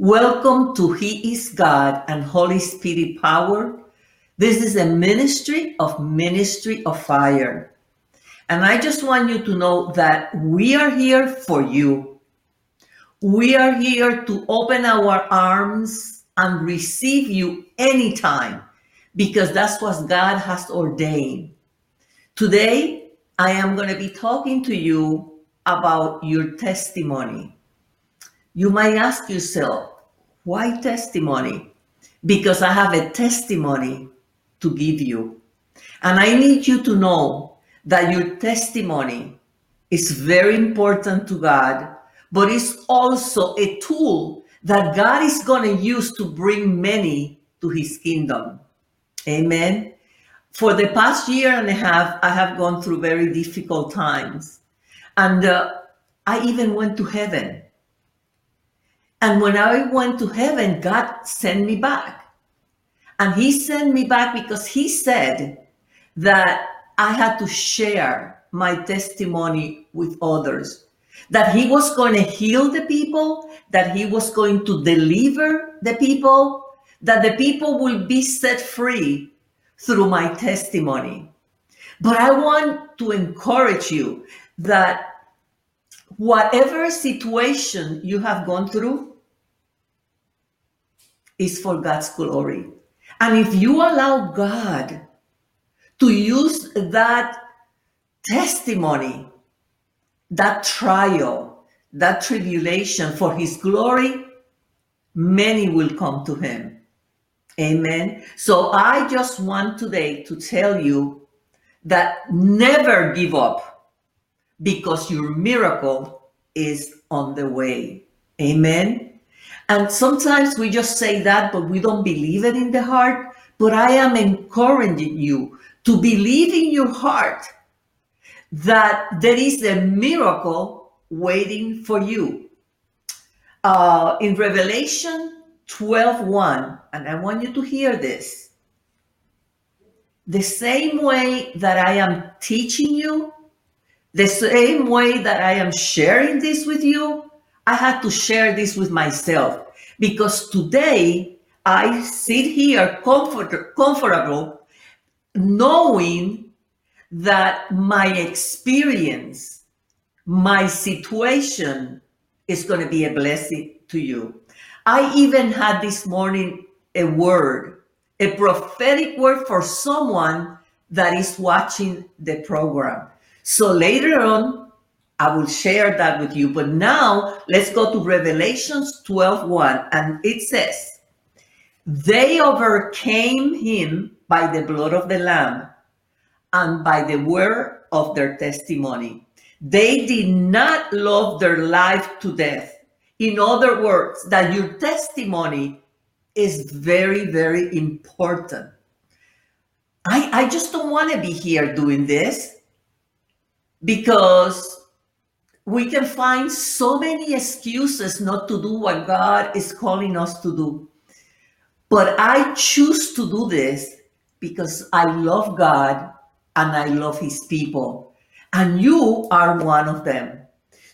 Welcome to He is God and Holy Spirit Power. This is a ministry of Ministry of Fire. And I just want you to know that we are here for you. We are here to open our arms and receive you anytime because that's what God has ordained. Today, I am going to be talking to you about your testimony. You might ask yourself, why testimony? Because I have a testimony to give you. And I need you to know that your testimony is very important to God, but it's also a tool that God is going to use to bring many to his kingdom. Amen. For the past year and a half, I have gone through very difficult times. And uh, I even went to heaven. And when I went to heaven, God sent me back. And He sent me back because He said that I had to share my testimony with others. That He was going to heal the people, that He was going to deliver the people, that the people will be set free through my testimony. But I want to encourage you that whatever situation you have gone through is for God's glory. And if you allow God to use that testimony, that trial, that tribulation for his glory, many will come to him. Amen. So I just want today to tell you that never give up because your miracle is on the way. Amen. And sometimes we just say that, but we don't believe it in the heart. But I am encouraging you to believe in your heart that there is a miracle waiting for you. Uh, in Revelation 12:1, and I want you to hear this. The same way that I am teaching you, the same way that I am sharing this with you, I had to share this with myself because today I sit here comfort, comfortable knowing that my experience, my situation is going to be a blessing to you. I even had this morning a word, a prophetic word for someone that is watching the program. So later on, I will share that with you. But now let's go to Revelations 12 1. And it says, They overcame him by the blood of the Lamb and by the word of their testimony. They did not love their life to death. In other words, that your testimony is very, very important. I, I just don't want to be here doing this because we can find so many excuses not to do what God is calling us to do. But I choose to do this because I love God and I love His people. And you are one of them.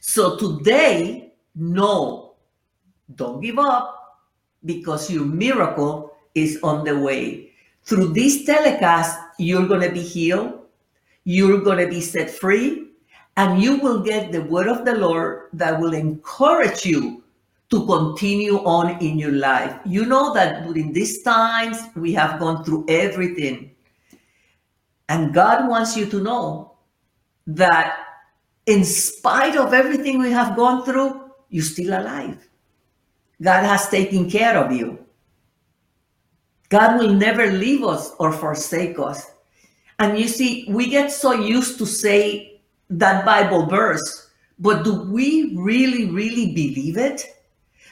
So today, no, don't give up because your miracle is on the way. Through this telecast, you're going to be healed, you're going to be set free, and you will get the word of the Lord that will encourage you to continue on in your life. You know that during these times, we have gone through everything. And God wants you to know that in spite of everything we have gone through, you're still alive. God has taken care of you. God will never leave us or forsake us. And you see, we get so used to say that Bible verse, but do we really, really believe it?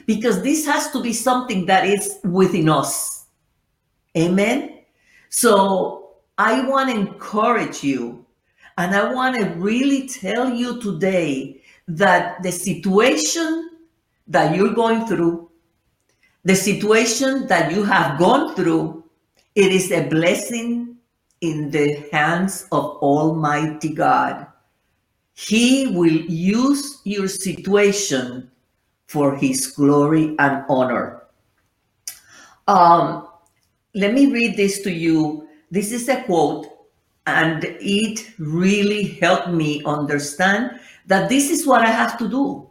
Because this has to be something that is within us. Amen. So I want to encourage you and I want to really tell you today that the situation that you're going through, the situation that you have gone through, it is a blessing in the hands of Almighty God. He will use your situation for his glory and honor. Um, let me read this to you. This is a quote, and it really helped me understand that this is what I have to do.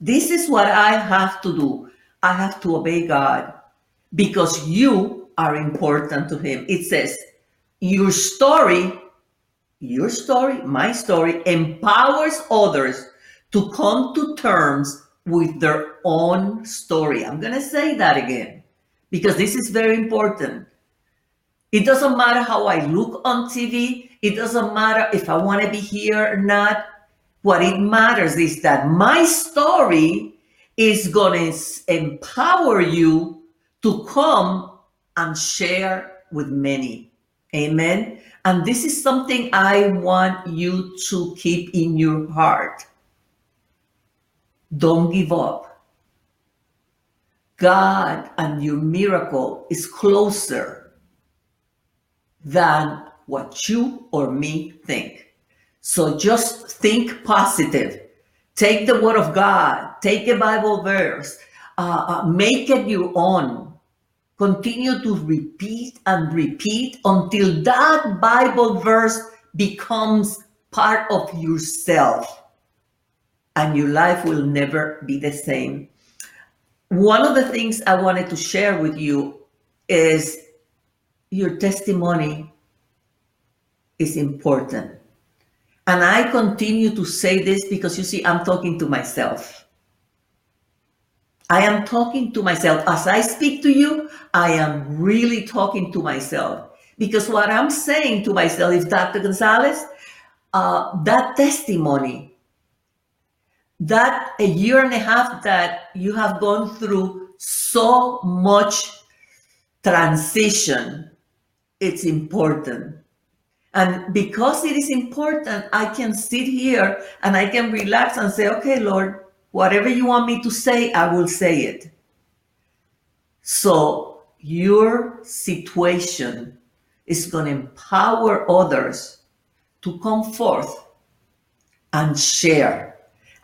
This is what I have to do. I have to obey God because you are important to Him. It says, Your story, your story, my story empowers others to come to terms with their own story. I'm going to say that again because this is very important. It doesn't matter how I look on TV, it doesn't matter if I want to be here or not. What it matters is that my story is going to empower you to come and share with many. Amen. And this is something I want you to keep in your heart. Don't give up. God and your miracle is closer than what you or me think. So just think positive. Take the word of God, take a Bible verse, uh, uh, make it your own. Continue to repeat and repeat until that Bible verse becomes part of yourself and your life will never be the same. One of the things I wanted to share with you is your testimony is important. And I continue to say this because you see, I'm talking to myself. I am talking to myself. As I speak to you, I am really talking to myself. Because what I'm saying to myself is, Dr. Gonzalez, uh, that testimony that a year and a half that you have gone through so much transition, it's important. And because it is important, I can sit here and I can relax and say, okay, Lord, whatever you want me to say, I will say it. So your situation is going to empower others to come forth and share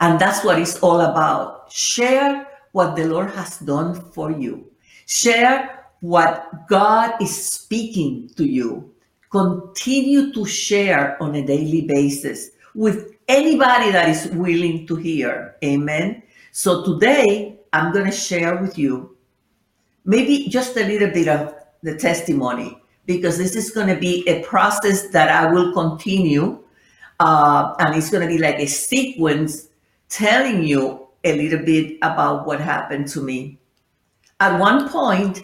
and that's what it's all about. Share what the Lord has done for you. Share what God is speaking to you. Continue to share on a daily basis with anybody that is willing to hear. Amen. So today, I'm going to share with you maybe just a little bit of the testimony because this is going to be a process that I will continue. Uh, and it's going to be like a sequence telling you a little bit about what happened to me. At one point,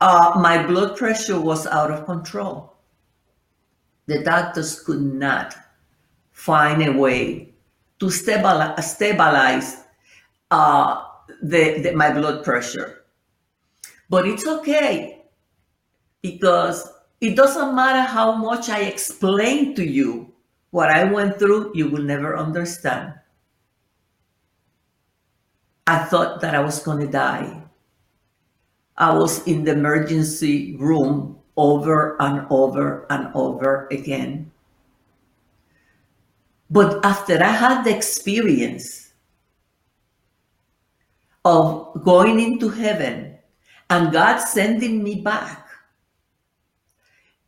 uh, my blood pressure was out of control. The doctors could not find a way to stabilize, uh, the, the, my blood pressure. But it's okay because it doesn't matter how much I explain to you what I went through, you will never understand. I thought that I was going to die. I was in the emergency room over and over and over again. But after I had the experience of going into heaven and God sending me back,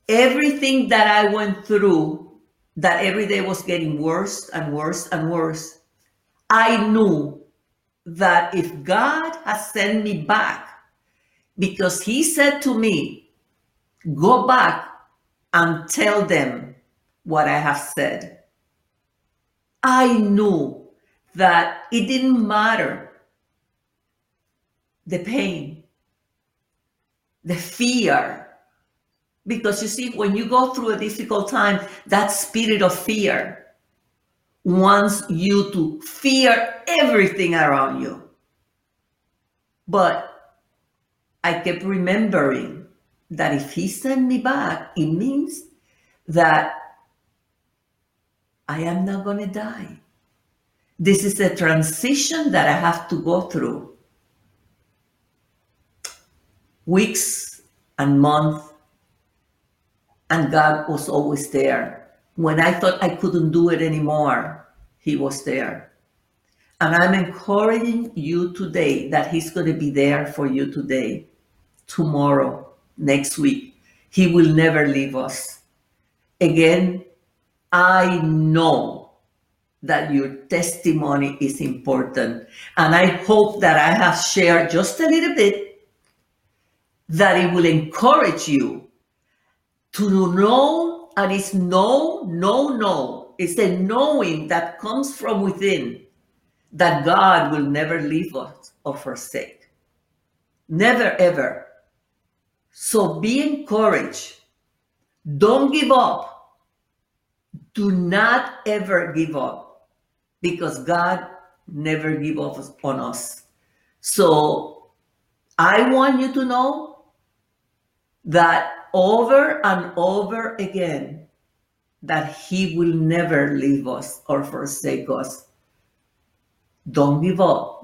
everything that I went through that every day was getting worse and worse and worse, I knew that if God has sent me back, because He said to me, Go back and tell them what I have said. I knew that it didn't matter the pain, the fear, because you see, when you go through a difficult time, that spirit of fear wants you to fear everything around you. But I kept remembering that if he sent me back, it means that I am not going to die. This is a transition that I have to go through. Weeks and months and God was always there. When I thought I couldn't do it anymore, He was there. And I'm encouraging you today that He's going to be there for you today, tomorrow, next week. He will never leave us. Again, I know that your testimony is important. And I hope that I have shared just a little bit that it will encourage you to know, and it's no, no, no. It's a knowing that comes from within that God will never leave us or forsake. Never, ever. So be encouraged. Don't give up. Do not ever give up because God never give up on us. So I want you to know that over and over again that he will never leave us or forsake us. Don't give up.